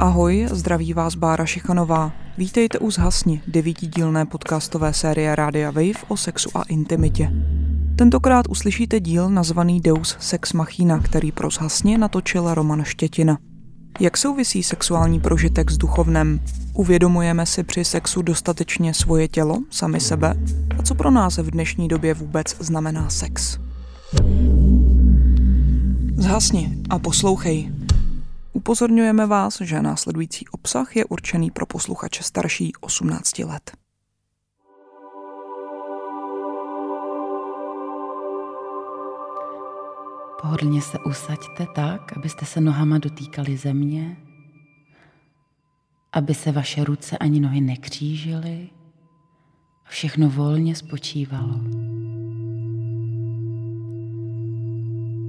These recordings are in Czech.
Ahoj, zdraví vás Bára Šichanová. Vítejte u Zhasni, devítidílné podcastové série Rádia Wave o sexu a intimitě. Tentokrát uslyšíte díl nazvaný Deus Sex Machina, který pro Zhasni natočil Roman Štětina. Jak souvisí sexuální prožitek s duchovnem? Uvědomujeme si při sexu dostatečně svoje tělo, sami sebe? A co pro nás v dnešní době vůbec znamená sex? Zhasni a poslouchej. Upozorňujeme vás, že následující obsah je určený pro posluchače starší 18 let. Pohodlně se usaďte tak, abyste se nohama dotýkali země, aby se vaše ruce ani nohy nekřížily a všechno volně spočívalo.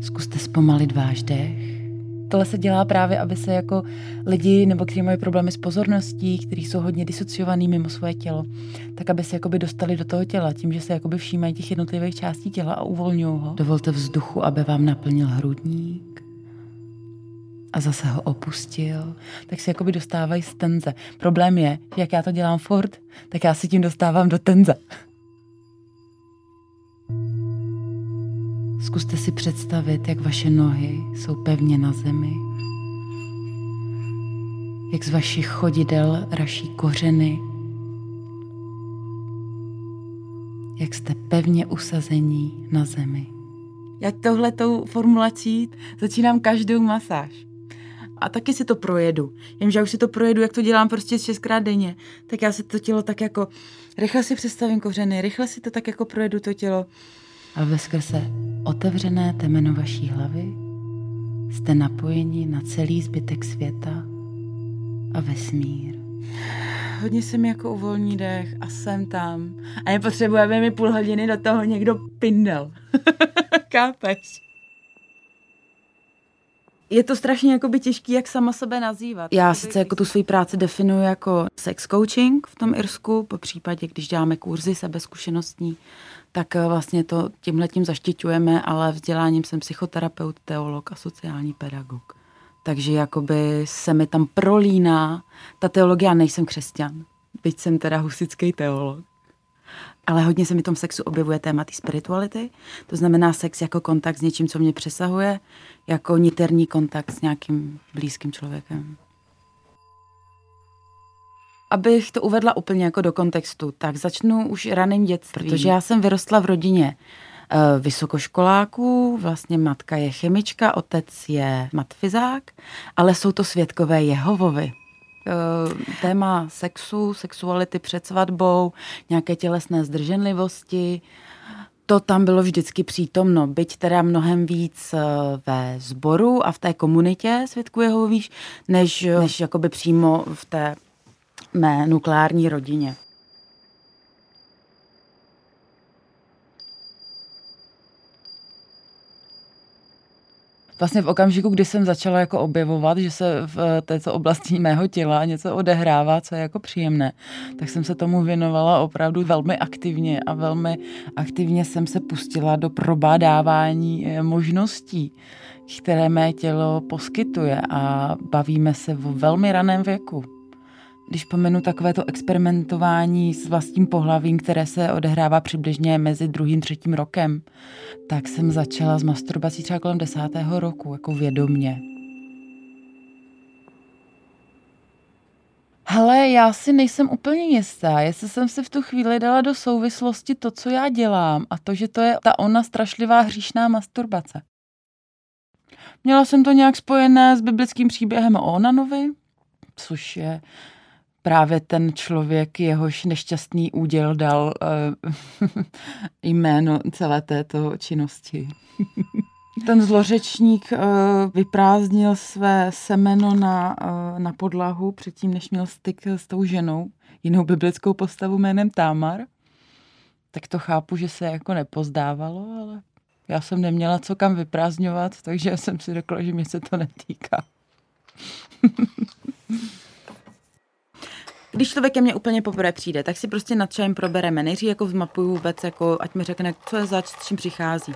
Zkuste zpomalit váš dech tohle se dělá právě, aby se jako lidi, nebo kteří mají problémy s pozorností, kteří jsou hodně disociovaný mimo svoje tělo, tak aby se jakoby dostali do toho těla, tím, že se jakoby všímají těch jednotlivých částí těla a uvolňují ho. Dovolte vzduchu, aby vám naplnil hrudník a zase ho opustil, tak se jakoby dostávají z tenze. Problém je, jak já to dělám furt, tak já si tím dostávám do tenze. Zkuste si představit, jak vaše nohy jsou pevně na zemi, jak z vašich chodidel raší kořeny, jak jste pevně usazení na zemi. Já tohletou formulací začínám každou masáž. A taky si to projedu. Vím, že já už si to projedu, jak to dělám prostě šestkrát denně. Tak já si to tělo tak jako, rychle si představím kořeny, rychle si to tak jako projedu to tělo. A ve skrze otevřené temeno vaší hlavy jste napojeni na celý zbytek světa a vesmír. Hodně se mi jako uvolní dech a jsem tam. A nepotřebujeme mi půl hodiny do toho někdo pindel. Kápeš? je to strašně jakoby těžký, jak sama sebe nazývat. Já sice jako tu svoji práci definuji jako sex coaching v tom Irsku, po případě, když děláme kurzy sebezkušenostní, tak eh, vlastně to tímhle tím zaštiťujeme, ale vzděláním jsem psychoterapeut, teolog a sociální pedagog. Takže jakoby se mi tam prolíná ta teologie, já nejsem křesťan, byť jsem teda husický teolog. Ale hodně se mi tom sexu objevuje téma té spirituality, to znamená sex jako kontakt s něčím, co mě přesahuje, jako niterní kontakt s nějakým blízkým člověkem. Abych to uvedla úplně jako do kontextu, tak začnu už raným dětstvím. Protože já jsem vyrostla v rodině uh, vysokoškoláků, vlastně matka je chemička, otec je matfizák, ale jsou to světkové Jehovovi. Uh, téma sexu, sexuality před svatbou, nějaké tělesné zdrženlivosti, to tam bylo vždycky přítomno, byť teda mnohem víc eh, ve sboru a v té komunitě svědků Jehovíš, než, než jakoby přímo v té mé nukleární rodině. vlastně v okamžiku, kdy jsem začala jako objevovat, že se v této oblasti mého těla něco odehrává, co je jako příjemné, tak jsem se tomu věnovala opravdu velmi aktivně a velmi aktivně jsem se pustila do probádávání eh, možností, které mé tělo poskytuje a bavíme se v velmi raném věku když pomenu takové to experimentování s vlastním pohlavím, které se odehrává přibližně mezi druhým třetím rokem, tak jsem začala s masturbací třeba kolem desátého roku, jako vědomně. Hele, já si nejsem úplně jistá, jestli jsem si v tu chvíli dala do souvislosti to, co já dělám a to, že to je ta ona strašlivá hříšná masturbace. Měla jsem to nějak spojené s biblickým příběhem o Onanovi, což je právě ten člověk, jehož nešťastný úděl dal uh, jméno celé této činnosti. ten zlořečník uh, vyprázdnil své semeno na, uh, na podlahu předtím, než měl styk s tou ženou, jinou biblickou postavu jménem Támar. Tak to chápu, že se jako nepozdávalo, ale já jsem neměla co kam vyprázdňovat, takže jsem si řekla, že mě se to netýká. Když člověk ke mně úplně poprvé přijde, tak si prostě nad čajem probereme. Nejdřív jako zmapuju vůbec, jako, ať mi řekne, co je zač, s čím přichází.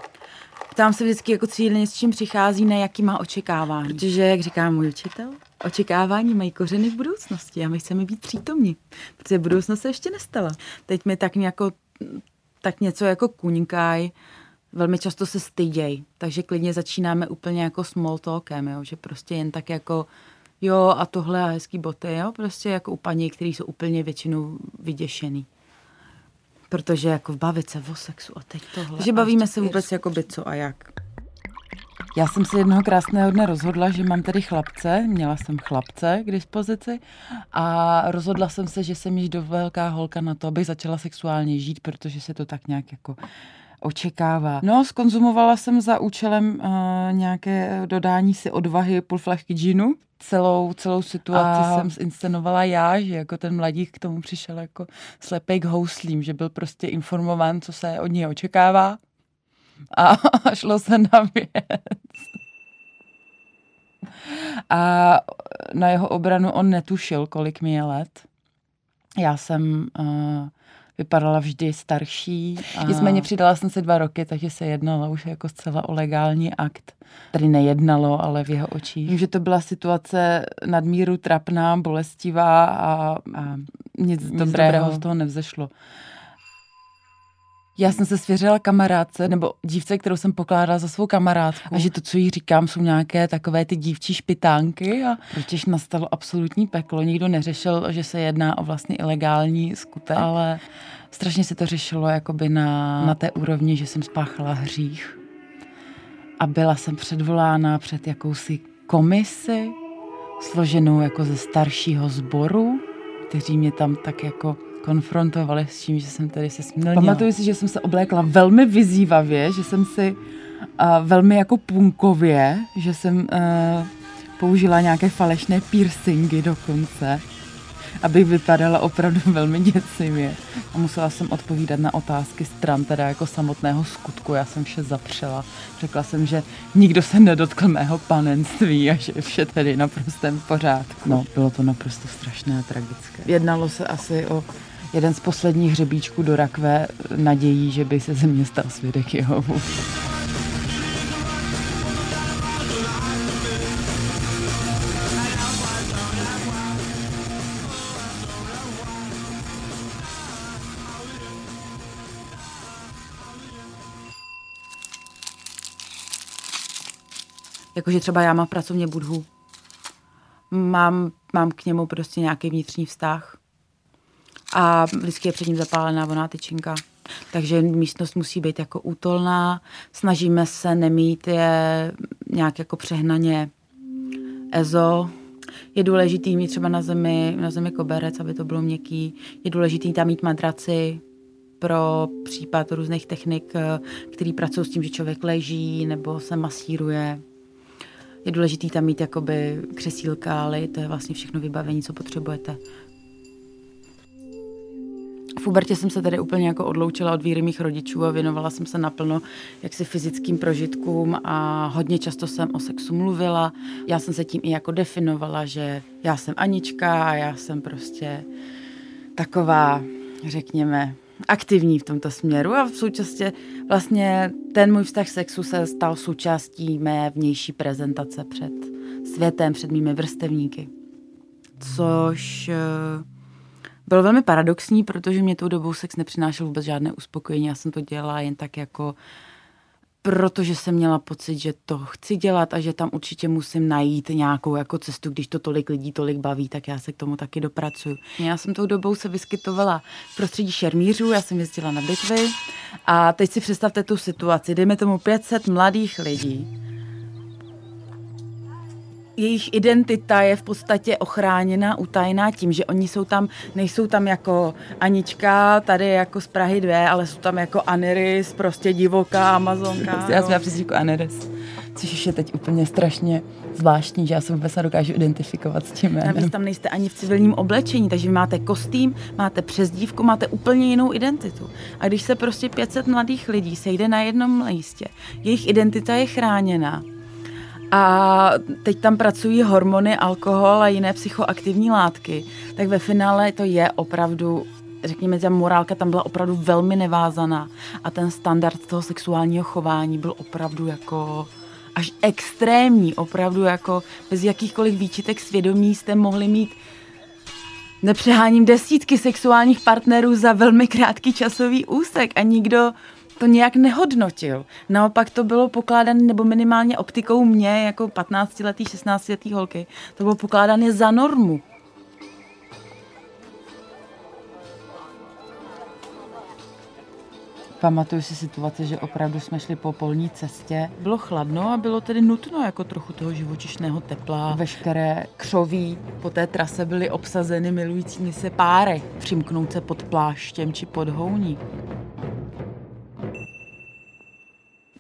Ptám se vždycky jako cíleně, s čím přichází, ne jaký má očekávání. Protože, jak říká můj učitel, očekávání mají kořeny v budoucnosti a my chceme být přítomní, protože budoucnost se ještě nestala. Teď mi tak jako tak něco jako kuňkaj, velmi často se styděj, takže klidně začínáme úplně jako small talkem, jo? že prostě jen tak jako jo a tohle a hezký boty, jo? prostě jako u paní, který jsou úplně většinou vyděšený. Protože jako bavit se o sexu a teď tohle. Takže bavíme se vůbec jako by co a jak. Já jsem se jednoho krásného dne rozhodla, že mám tady chlapce, měla jsem chlapce k dispozici a rozhodla jsem se, že jsem již do velká holka na to, abych začala sexuálně žít, protože se to tak nějak jako očekává. No, skonzumovala jsem za účelem uh, nějaké dodání si odvahy půl flašky džinu. Celou, celou situaci a... jsem zinscenovala já, že jako ten mladík k tomu přišel jako slepej k houslím, že byl prostě informován, co se od něj očekává a šlo se na věc. A na jeho obranu on netušil, kolik mi je let. Já jsem uh, vypadala vždy starší. A... Nicméně přidala jsem se dva roky, takže se jednalo už jako zcela o legální akt. Tady nejednalo, ale v jeho očích. Vím, že to byla situace nadmíru trapná, bolestivá a, a nic, nic dobrého. dobrého z toho nevzešlo. Já jsem se svěřila kamarádce, nebo dívce, kterou jsem pokládala za svou kamarádku. A že to, co jí říkám, jsou nějaké takové ty dívčí špitánky a protěž nastalo absolutní peklo. Nikdo neřešil, že se jedná o vlastně ilegální skutek, ale strašně se to řešilo jakoby na, na té úrovni, že jsem spáchala hřích. A byla jsem předvolána před jakousi komisi, složenou jako ze staršího sboru, kteří mě tam tak jako konfrontovali s tím, že jsem tady se smělnila. Pamatuju si, že jsem se oblékla velmi vyzývavě, že jsem si uh, velmi jako punkově, že jsem uh, použila nějaké falešné piercingy dokonce, abych vypadala opravdu velmi děsivě. A musela jsem odpovídat na otázky stran, teda jako samotného skutku. Já jsem vše zapřela. Řekla jsem, že nikdo se nedotkl mého panenství a že vše tedy naprostém pořádku. No, bylo to naprosto strašné a tragické. Jednalo se asi o jeden z posledních hřebíčků do rakve nadějí, že by se ze mě stal svědek Jehovu. Jakože třeba já mám pracovně budhu. Mám, mám k němu prostě nějaký vnitřní vztah a vždycky je před ním zapálená voná tyčinka. Takže místnost musí být jako útolná, snažíme se nemít je nějak jako přehnaně ezo. Je důležitý mít třeba na zemi, na zemi koberec, aby to bylo měkký. Je důležitý tam mít madraci pro případ různých technik, který pracují s tím, že člověk leží nebo se masíruje. Je důležitý tam mít jakoby křesílka, ale to je vlastně všechno vybavení, co potřebujete. Pubertě jsem se tady úplně jako odloučila od víry mých rodičů a věnovala jsem se naplno jaksi fyzickým prožitkům a hodně často jsem o sexu mluvila. Já jsem se tím i jako definovala, že já jsem Anička a já jsem prostě taková, řekněme, aktivní v tomto směru a v současně vlastně ten můj vztah sexu se stal součástí mé vnější prezentace před světem, před mými vrstevníky. Což eh, bylo velmi paradoxní, protože mě tou dobou sex nepřinášel vůbec žádné uspokojení. Já jsem to dělala jen tak jako protože jsem měla pocit, že to chci dělat a že tam určitě musím najít nějakou jako cestu, když to tolik lidí tolik baví, tak já se k tomu taky dopracuju. Já jsem tou dobou se vyskytovala v prostředí šermířů, já jsem jezdila na bitvy a teď si představte tu situaci, dejme tomu 500 mladých lidí, jejich identita je v podstatě ochráněna, utajená tím, že oni jsou tam, nejsou tam jako Anička, tady jako z Prahy 2, ale jsou tam jako Aniris, prostě divoká Amazonka. Já jsem já přesně jako Aniris, což je teď úplně strašně zvláštní, že já se vůbec nedokážu identifikovat s tím jménem. Navíc tam nejste ani v civilním oblečení, takže vy máte kostým, máte přezdívku, máte úplně jinou identitu. A když se prostě 500 mladých lidí sejde na jednom místě, jejich identita je chráněna, a teď tam pracují hormony, alkohol a jiné psychoaktivní látky, tak ve finále to je opravdu řekněme, ta morálka tam byla opravdu velmi nevázaná. A ten standard toho sexuálního chování byl opravdu jako až extrémní, opravdu jako bez jakýchkoliv výčitek svědomí jste mohli mít nepřeháním desítky sexuálních partnerů za velmi krátký časový úsek a nikdo to nějak nehodnotil. Naopak to bylo pokládané, nebo minimálně optikou mě, jako 15-letý, 16-letý holky, to bylo pokládané za normu. Pamatuju si situaci, že opravdu jsme šli po polní cestě. Bylo chladno a bylo tedy nutno jako trochu toho živočišného tepla. Veškeré křoví po té trase byly obsazeny milujícími se páry. Přimknout se pod pláštěm či pod houní.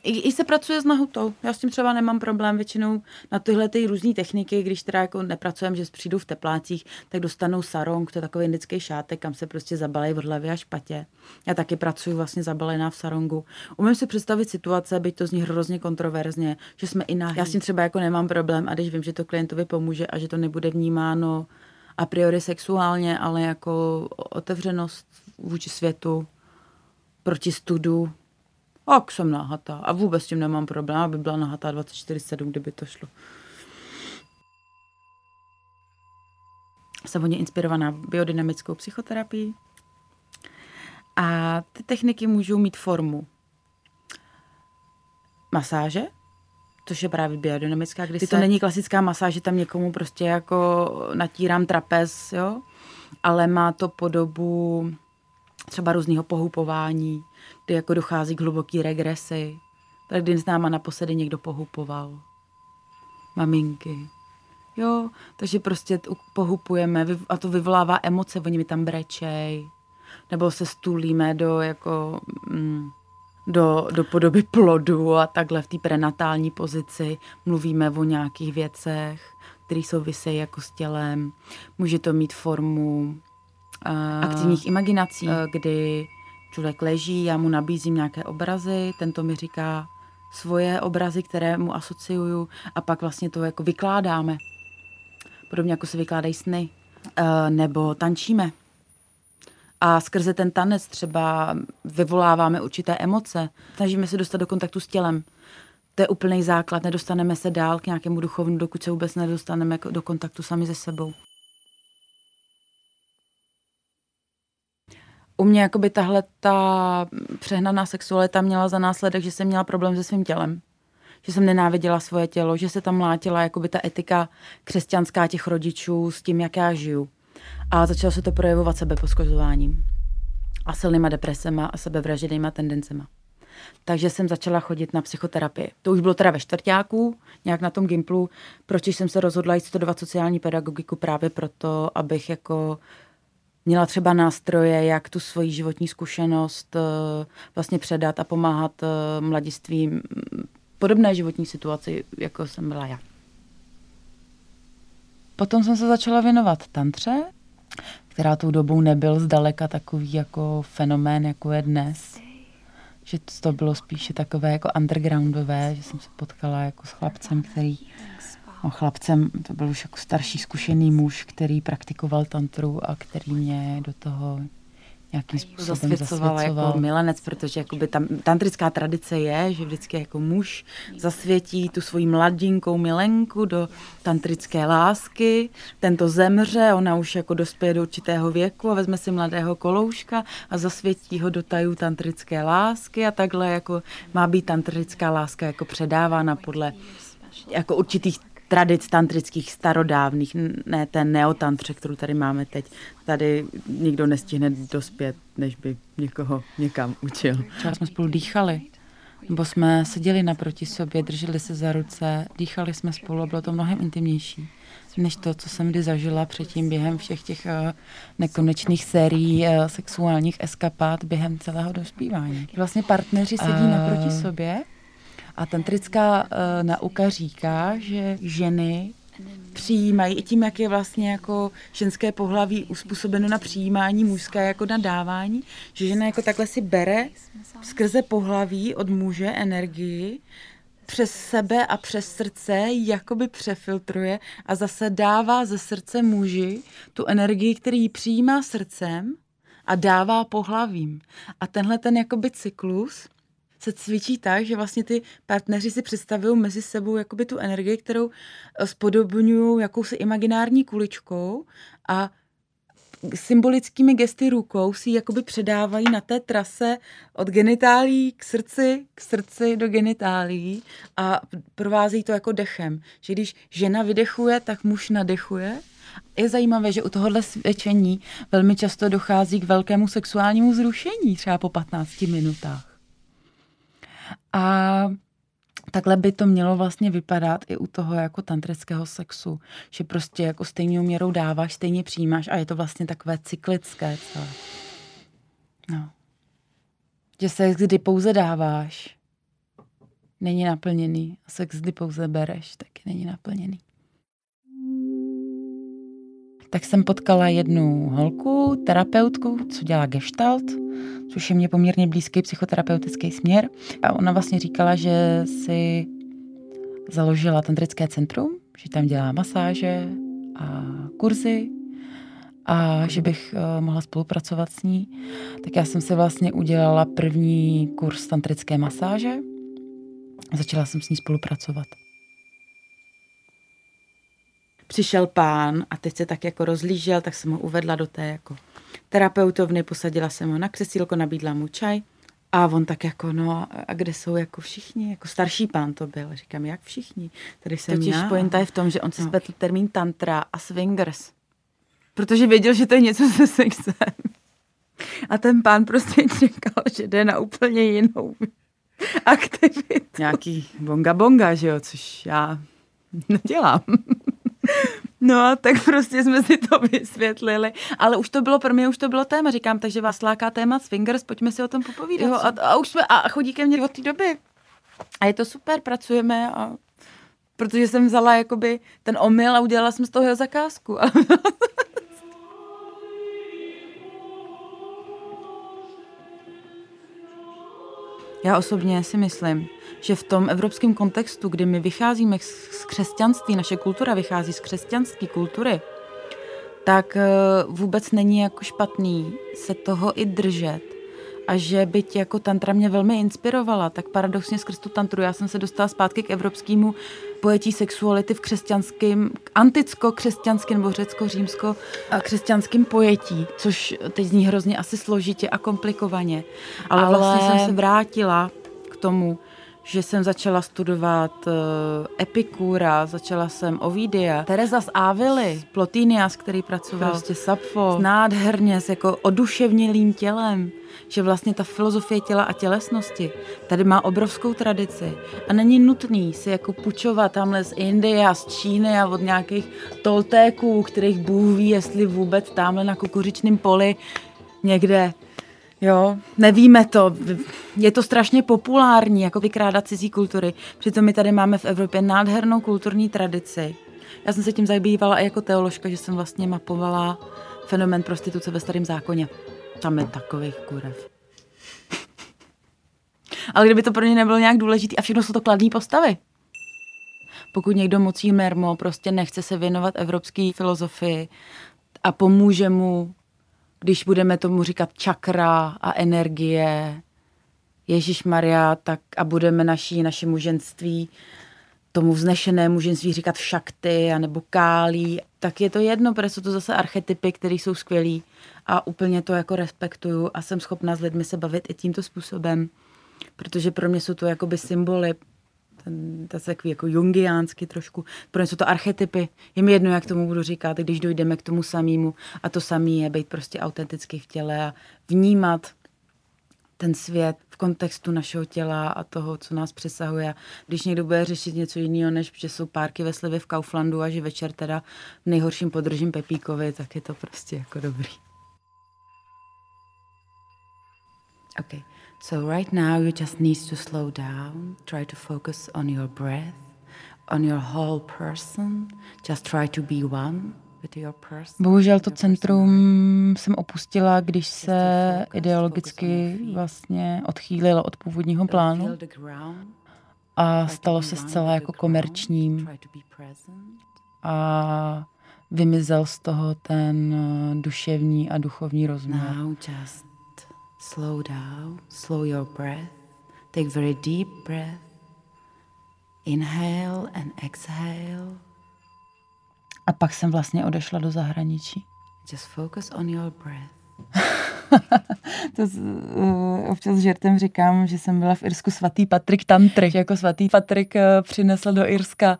I, I se pracuje s nahutou. Já s tím třeba nemám problém většinou na tyhle ty různé techniky, když teda jako nepracujeme, že přijdu v teplácích, tak dostanou sarong, to je takový indický šátek, kam se prostě zabalejí v hlavě a špatě. Já taky pracuji vlastně zabalená v sarongu. Umím si představit situace, byť to zní hrozně kontroverzně, že jsme i na. Já s tím třeba jako nemám problém a když vím, že to klientovi pomůže a že to nebude vnímáno a priori sexuálně, ale jako otevřenost vůči světu, proti studu, ak jsem nahatá. A vůbec s tím nemám problém, aby byla nahatá 24-7, kdyby to šlo. Jsem hodně inspirovaná biodynamickou psychoterapií. A ty techniky můžou mít formu masáže, což je právě biodynamická, kdy se... to není klasická masáže, tam někomu prostě jako natírám trapez, jo, ale má to podobu třeba různého pohupování, kdy jako dochází k hluboký regresi. Tak kdy s náma naposledy někdo pohupoval. Maminky. Jo, takže prostě pohupujeme a to vyvolává emoce, oni mi tam brečej. Nebo se stůlíme do jako... Mm, do, do podoby plodu a takhle v té prenatální pozici mluvíme o nějakých věcech, které souvisejí jako s tělem. Může to mít formu aktivních imaginací, eh, kdy člověk leží, já mu nabízím nějaké obrazy, tento mi říká svoje obrazy, které mu asociuju a pak vlastně to jako vykládáme. Podobně jako se vykládají sny. Eh, nebo tančíme. A skrze ten tanec třeba vyvoláváme určité emoce. Snažíme se dostat do kontaktu s tělem. To je úplný základ. Nedostaneme se dál k nějakému duchovnu, dokud se vůbec nedostaneme do kontaktu sami se sebou. U mě jakoby tahle ta přehnaná sexualita měla za následek, že jsem měla problém se svým tělem. Že jsem nenáviděla svoje tělo, že se tam mlátila jakoby ta etika křesťanská těch rodičů s tím, jak já žiju. A začalo se to projevovat sebeposkozováním a silnýma depresema a sebevražednýma tendencema. Takže jsem začala chodit na psychoterapii. To už bylo teda ve čtvrtáku, nějak na tom Gimplu, proč jsem se rozhodla jít studovat sociální pedagogiku právě proto, abych jako měla třeba nástroje, jak tu svoji životní zkušenost eh, vlastně předat a pomáhat eh, mladistvím podobné životní situaci, jako jsem byla já. Potom jsem se začala věnovat tantře, která tou dobou nebyl zdaleka takový jako fenomén, jako je dnes. Že to bylo spíše takové jako undergroundové, že jsem se potkala jako s chlapcem, který No, chlapcem, to byl už jako starší zkušený muž, který praktikoval tantru a který mě do toho nějakým způsobem zasvěcoval, zasvěcoval. jako milenec, protože jakoby tam, tantrická tradice je, že vždycky jako muž zasvětí tu svoji mladinkou milenku do tantrické lásky, tento zemře, ona už jako dospěje do určitého věku a vezme si mladého kolouška a zasvětí ho do tajů tantrické lásky a takhle jako má být tantrická láska jako předávána podle jako určitých tradic tantrických starodávných, ne ten neotantře, kterou tady máme teď. Tady nikdo nestihne dospět, než by někoho někam učil. Třeba jsme spolu dýchali, nebo jsme seděli naproti sobě, drželi se za ruce, dýchali jsme spolu a bylo to mnohem intimnější než to, co jsem kdy zažila předtím během všech těch uh, nekonečných sérií uh, sexuálních eskapát během celého dospívání. Vlastně partneři sedí uh, naproti sobě a tantrická uh, nauka říká, že ženy přijímají i tím, jak je vlastně jako ženské pohlaví uspůsobeno na přijímání, mužské jako na dávání, že žena jako takhle si bere skrze pohlaví od muže energii, přes sebe a přes srdce jakoby přefiltruje a zase dává ze srdce muži tu energii, který ji přijímá srdcem a dává pohlavím. A tenhle ten jakoby cyklus se cvičí tak, že vlastně ty partneři si představují mezi sebou jakoby tu energii, kterou eh, spodobňují jakousi imaginární kuličkou a symbolickými gesty rukou si jakoby předávají na té trase od genitálí k srdci, k srdci do genitálí a provází to jako dechem. Že když žena vydechuje, tak muž nadechuje. Je zajímavé, že u tohohle svědčení velmi často dochází k velkému sexuálnímu zrušení, třeba po 15 minutách. A takhle by to mělo vlastně vypadat i u toho jako tantrického sexu, že prostě jako stejnou měrou dáváš, stejně přijímáš a je to vlastně takové cyklické celé. No. Že sex, kdy pouze dáváš, není naplněný. A sex, kdy pouze bereš, taky není naplněný. Tak jsem potkala jednu holku, terapeutku, co dělá gestalt, což je mě poměrně blízký psychoterapeutický směr. A ona vlastně říkala, že si založila tantrické centrum, že tam dělá masáže a kurzy a že bych uh, mohla spolupracovat s ní. Tak já jsem si vlastně udělala první kurz tantrické masáže a začala jsem s ní spolupracovat. Přišel pán a teď se tak jako rozlížel, tak jsem ho uvedla do té jako terapeutovny, posadila jsem ho na křesílko, nabídla mu čaj a on tak jako, no a kde jsou jako všichni, jako starší pán to byl. Říkám, jak všichni? Tady jsem Totiž já. pointa je v tom, že on si no. spletl termín tantra a swingers. Protože věděl, že to je něco se sexem. A ten pán prostě čekal, že jde na úplně jinou aktivitu. Nějaký bonga bonga, že jo, což já nedělám. No a tak prostě jsme si to vysvětlili. Ale už to bylo, pro mě už to bylo téma, říkám, takže vás láká téma Swingers, pojďme si o tom popovídat. Jo, a, a, už jsme, a chodí ke mně od té doby. A je to super, pracujeme a protože jsem vzala jakoby ten omyl a udělala jsem z toho jeho zakázku. Já osobně si myslím, že v tom evropském kontextu, kdy my vycházíme z křesťanství, naše kultura vychází z křesťanské kultury, tak eh, vůbec není jako špatný se toho i držet. A že byť jako tantra mě velmi inspirovala, tak paradoxně skrz tu tantru já jsem se dostala zpátky k evropskému pojetí sexuality v křesťanském, anticko-křesťanském nebo řecko-římsko křesťanském pojetí, což teď zní hrozně asi složitě a komplikovaně. Ale, Ale vlastně jsem se vrátila k tomu, že jsem začala studovat uh, Epikura, začala jsem Ovidia, Teresa z Avily, Plotinias, který pracoval prostě Sapfo, nádherně s jako oduševnělým tělem, že vlastně ta filozofie těla a tělesnosti tady má obrovskou tradici. A není nutný si jako pučovat tamhle z Indie a z Číny a od nějakých toltéků, kterých Bůh ví, jestli vůbec tamhle na kukuřičném poli někde Jo, nevíme to. Je to strašně populární, jako vykrádat cizí kultury. Přitom my tady máme v Evropě nádhernou kulturní tradici. Já jsem se tím zabývala i jako teoložka, že jsem vlastně mapovala fenomen prostituce ve starém zákoně. Tam je takových kurev. Ale kdyby to pro ně nebylo nějak důležitý a všechno jsou to kladné postavy. Pokud někdo mocí mermo prostě nechce se věnovat evropské filozofii a pomůže mu když budeme tomu říkat čakra a energie, Ježíš Maria, tak a budeme naší, naše muženství, tomu vznešenému ženství říkat šakty anebo kálí, tak je to jedno, protože jsou to zase archetypy, které jsou skvělý a úplně to jako respektuju a jsem schopná s lidmi se bavit i tímto způsobem, protože pro mě jsou to jakoby symboly ten, to je takový jako jungiánsky trošku. Pro jsou to archetypy. Je mi jedno, jak tomu budu říkat, když dojdeme k tomu samému. A to samé je být prostě autentický v těle a vnímat ten svět v kontextu našeho těla a toho, co nás přesahuje. Když někdo bude řešit něco jiného, než že jsou párky ve slivě v Kauflandu a že večer teda v nejhorším podržím Pepíkovi, tak je to prostě jako dobrý. Okay. So, right now, you just need to slow down, try to focus on your breath, on your whole person, just try to be one. Bohužel to centrum jsem opustila, když se ideologicky vlastně odchýlilo od původního plánu a stalo se zcela jako komerčním. A vymizel z toho ten eh, duševní a duchovní rozměr. Slow down, slow your breath, take very deep breath, inhale and exhale. A pak jsem vlastně odešla do zahraničí. Just focus on your breath. to uh, občas žertem říkám, že jsem byla v Irsku svatý Patrik Tantry. Že jako svatý Patrik uh, přinesl do Irska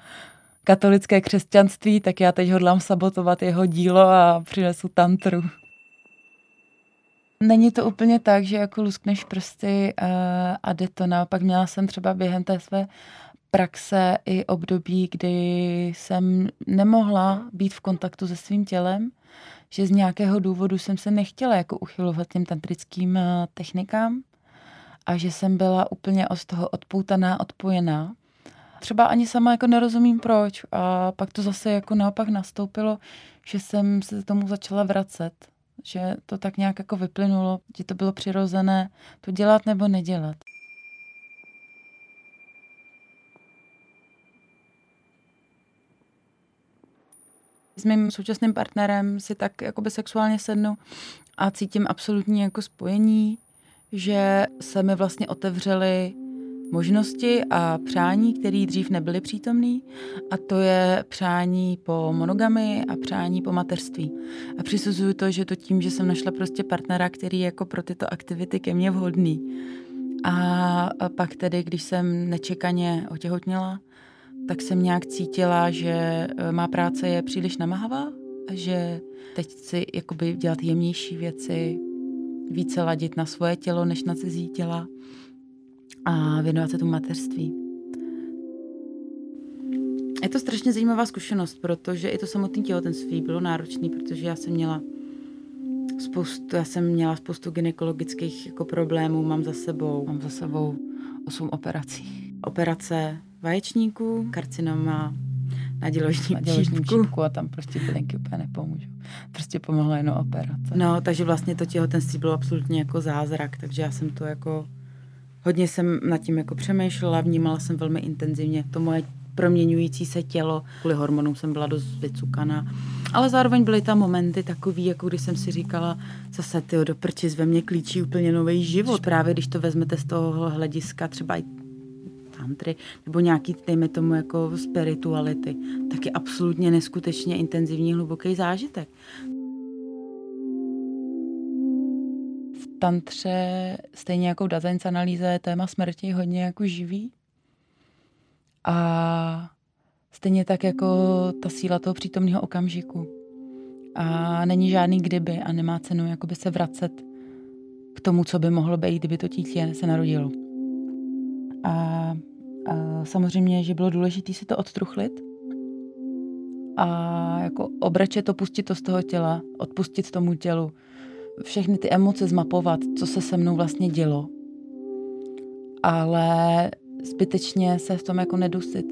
katolické křesťanství, tak já teď hodlám sabotovat jeho dílo a přinesu tantru. Není to úplně tak, že jako luskneš prsty uh, a jde to. Naopak měla jsem třeba během té své praxe i období, kdy jsem nemohla být v kontaktu se svým tělem, že z nějakého důvodu jsem se nechtěla jako uchylovat těm tantrickým eh, technikám a že jsem byla úplně od toho odpoutaná, odpojená. Třeba ani sama jako nerozumím proč a pak to zase jako naopak nastoupilo, že jsem se tomu začala vracet, že to tak nějak jako vyplynulo, že to bylo přirozené to dělat nebo nedělat. s mým současným partnerem si tak jakoby sexuálně sednu a cítím absolutní jako spojení, že se mi vlastně otevřely možnosti a přání, které dřív nebyly přítomné, a to je přání po monogamy a přání po mateřství. A přisuzuju to, že to tím, že jsem našla prostě partnera, který je jako pro tyto aktivity ke mně vhodný. A pak tedy, když jsem nečekaně otěhotněla, tak jsem nějak cítila, že e, má práce je příliš namahavá že teď chci jakoby dělat jemnější věci, více ladit na svoje tělo, než na cizí těla a věnovat se tomu mateřství. Je to strašně zajímavá zkušenost, protože i to samotné těhotenství bylo náročné, protože já jsem měla spoustu, já jsem měla spoustu gynekologických jako problémů, mám za sebou. Mám za sebou osm operací. Operace vaječníků, karcinoma na děložním, čípku. a tam prostě bylinky úplně nepomůžou. Prostě pomohla jenom operace. No, takže vlastně to těhotenství bylo absolutně jako zázrak, takže já jsem to jako hodně jsem nad tím jako přemýšlela, vnímala jsem velmi intenzivně to moje proměňující se tělo. Kvůli hormonům jsem byla dost vycukaná. Ale zároveň byly tam momenty takový, jako když jsem si říkala, zase ty do prčic ve mně klíčí úplně nový život. Právě když to vezmete z toho hlediska třeba i tantry nebo nějaký, dejme tomu, jako spirituality, tak je absolutně neskutečně intenzivní, hluboký zážitek. Tantře, stejně jako v Dazain's analýze, je téma smrti hodně jako živý. A stejně tak jako ta síla toho přítomného okamžiku. A není žádný kdyby a nemá cenu jakoby se vracet k tomu, co by mohlo být, kdyby to dítě se narodilo. A, a samozřejmě, že bylo důležité si to odstruchlit a jako obreče to, pustit to z toho těla, odpustit tomu tělu, všechny ty emoce zmapovat, co se se mnou vlastně dělo. Ale zbytečně se v tom jako nedusit.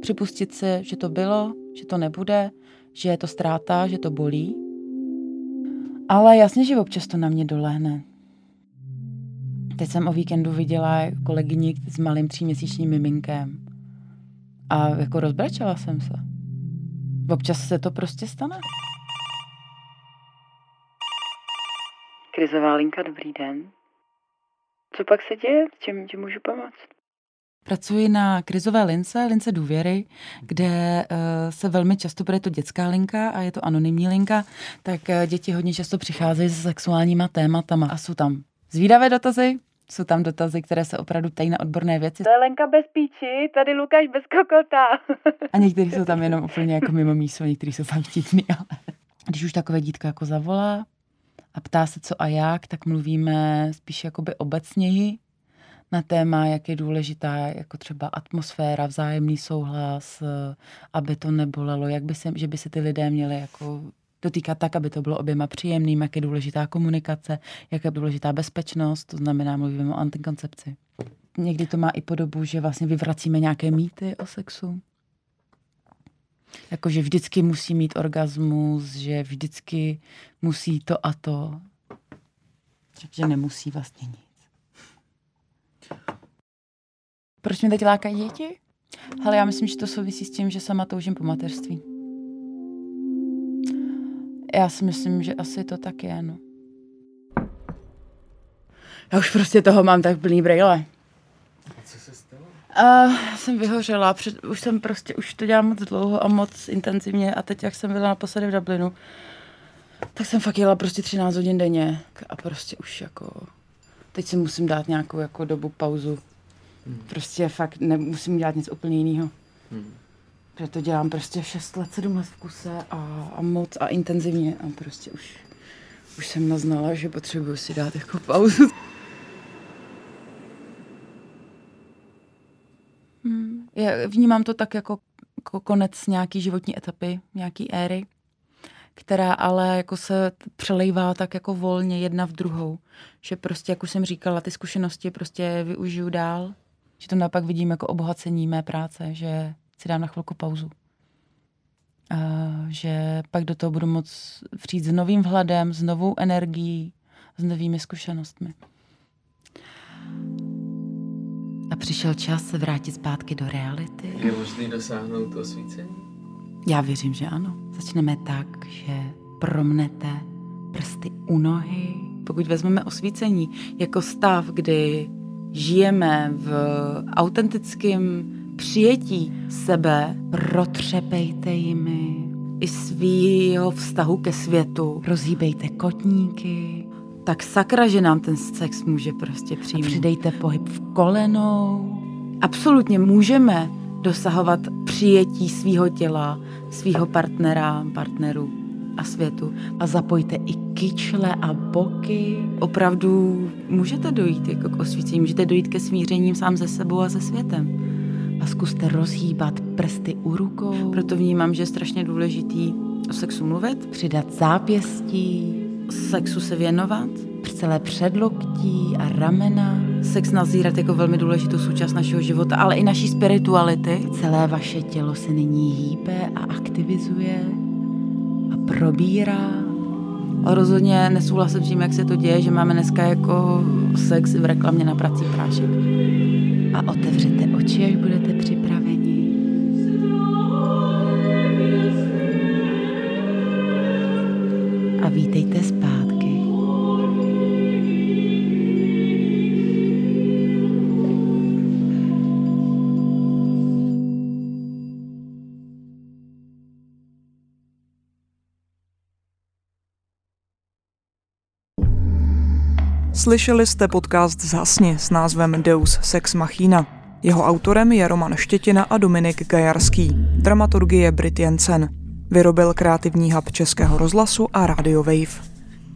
Připustit si, že to bylo, že to nebude, že je to ztráta, že to bolí. Ale jasně, že občas to na mě dolehne. Teď jsem o víkendu viděla kolegyni s malým tříměsíčním miminkem. A jako rozbrečela jsem se. Občas se to prostě stane. Krizová linka, dobrý den. Co pak se děje? Čím ti můžu pomoct? Pracuji na krizové lince, lince důvěry, kde uh, se velmi často bude to dětská linka a je to anonymní linka, tak uh, děti hodně často přicházejí se sexuálníma tématama a jsou tam zvídavé dotazy, jsou tam dotazy, které se opravdu tají na odborné věci. To je Lenka bez píči, tady Lukáš bez kokota. a někteří jsou tam jenom úplně jako mimo místo, někteří jsou tam vtipný, ale když už takové dítko jako zavolá a ptá se co a jak, tak mluvíme spíš jakoby obecněji, na téma, jak je důležitá jako třeba atmosféra, vzájemný souhlas, aby to nebolelo, jak by se, že by se ty lidé měli jako dotýkat tak, aby to bylo oběma příjemným, jak je důležitá komunikace, jak je důležitá bezpečnost, to znamená, mluvíme o antikoncepci. Někdy to má i podobu, že vlastně vyvracíme nějaké mýty o sexu. Jako, že vždycky musí mít orgasmus, že vždycky musí to a to. Takže nemusí vlastně nic. Proč mě teď lákají děti? Ale já myslím, že to souvisí s tím, že sama toužím po mateřství. Já si myslím, že asi to tak je, no. Já už prostě toho mám tak plný brejle. A co se stalo? Uh, jsem vyhořela, před, už jsem prostě, už to dělám moc dlouho a moc intenzivně a teď, jak jsem byla naposledy v Dublinu, tak jsem fakt jela prostě 13 hodin denně a prostě už jako, teď si musím dát nějakou jako dobu pauzu. Hmm. Prostě fakt nemusím dělat nic úplně jiného. Hmm. Protože to dělám prostě 6 let, 7 let v kuse a, a moc a intenzivně a prostě už, už jsem naznala, že potřebuji si dát jako pauzu. Já vnímám to tak jako, jako konec nějaký životní etapy, nějaký éry, která ale jako se přelejvá tak jako volně jedna v druhou. Že prostě, jak už jsem říkala, ty zkušenosti prostě využiju dál. Že to naopak vidím jako obohacení mé práce, že si dám na chvilku pauzu. A že pak do toho budu moc přijít s novým vhledem, s novou energií, s novými zkušenostmi. A přišel čas se vrátit zpátky do reality. Je možný dosáhnout osvícení? Já věřím, že ano. Začneme tak, že promnete prsty u nohy. Pokud vezmeme osvícení jako stav, kdy žijeme v autentickém přijetí sebe, protřepejte jimi i svýho vztahu ke světu. Rozhýbejte kotníky, tak sakra, že nám ten sex může prostě přijít. Přidejte pohyb v kolenou. Absolutně můžeme dosahovat přijetí svého těla, svého partnera, partneru a světu. A zapojte i kyčle a boky. Opravdu můžete dojít jako k osvícení, můžete dojít ke smířením sám ze sebou a se světem. A zkuste rozhýbat prsty u rukou. Proto vnímám, že je strašně důležitý o sexu mluvit, přidat zápěstí, sexu se věnovat, celé předloktí a ramena. Sex nazírat jako velmi důležitou součást našeho života, ale i naší spirituality. Celé vaše tělo se nyní hýbe a aktivizuje a probírá. A rozhodně nesouhlasím s tím, jak se to děje, že máme dneska jako sex v reklamě na prací prášek. A otevřete oči, až budete připraveni. A vítejte Slyšeli jste podcast Zhasni s názvem Deus Sex Machina. Jeho autorem je Roman Štětina a Dominik Gajarský. Dramaturgie Brit Jensen. Vyrobil kreativní hub Českého rozhlasu a Radio Wave.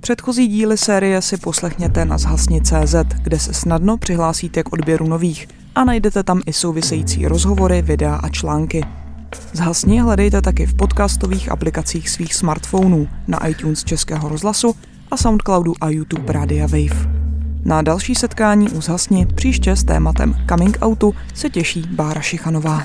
Předchozí díly série si poslechněte na zhasni.cz, kde se snadno přihlásíte k odběru nových a najdete tam i související rozhovory, videa a články. Zhasni hledejte taky v podcastových aplikacích svých smartphonů, na iTunes Českého rozhlasu a Soundcloudu a YouTube Radia Wave. Na další setkání u Zhasni příště s tématem coming outu se těší Bára Šichanová.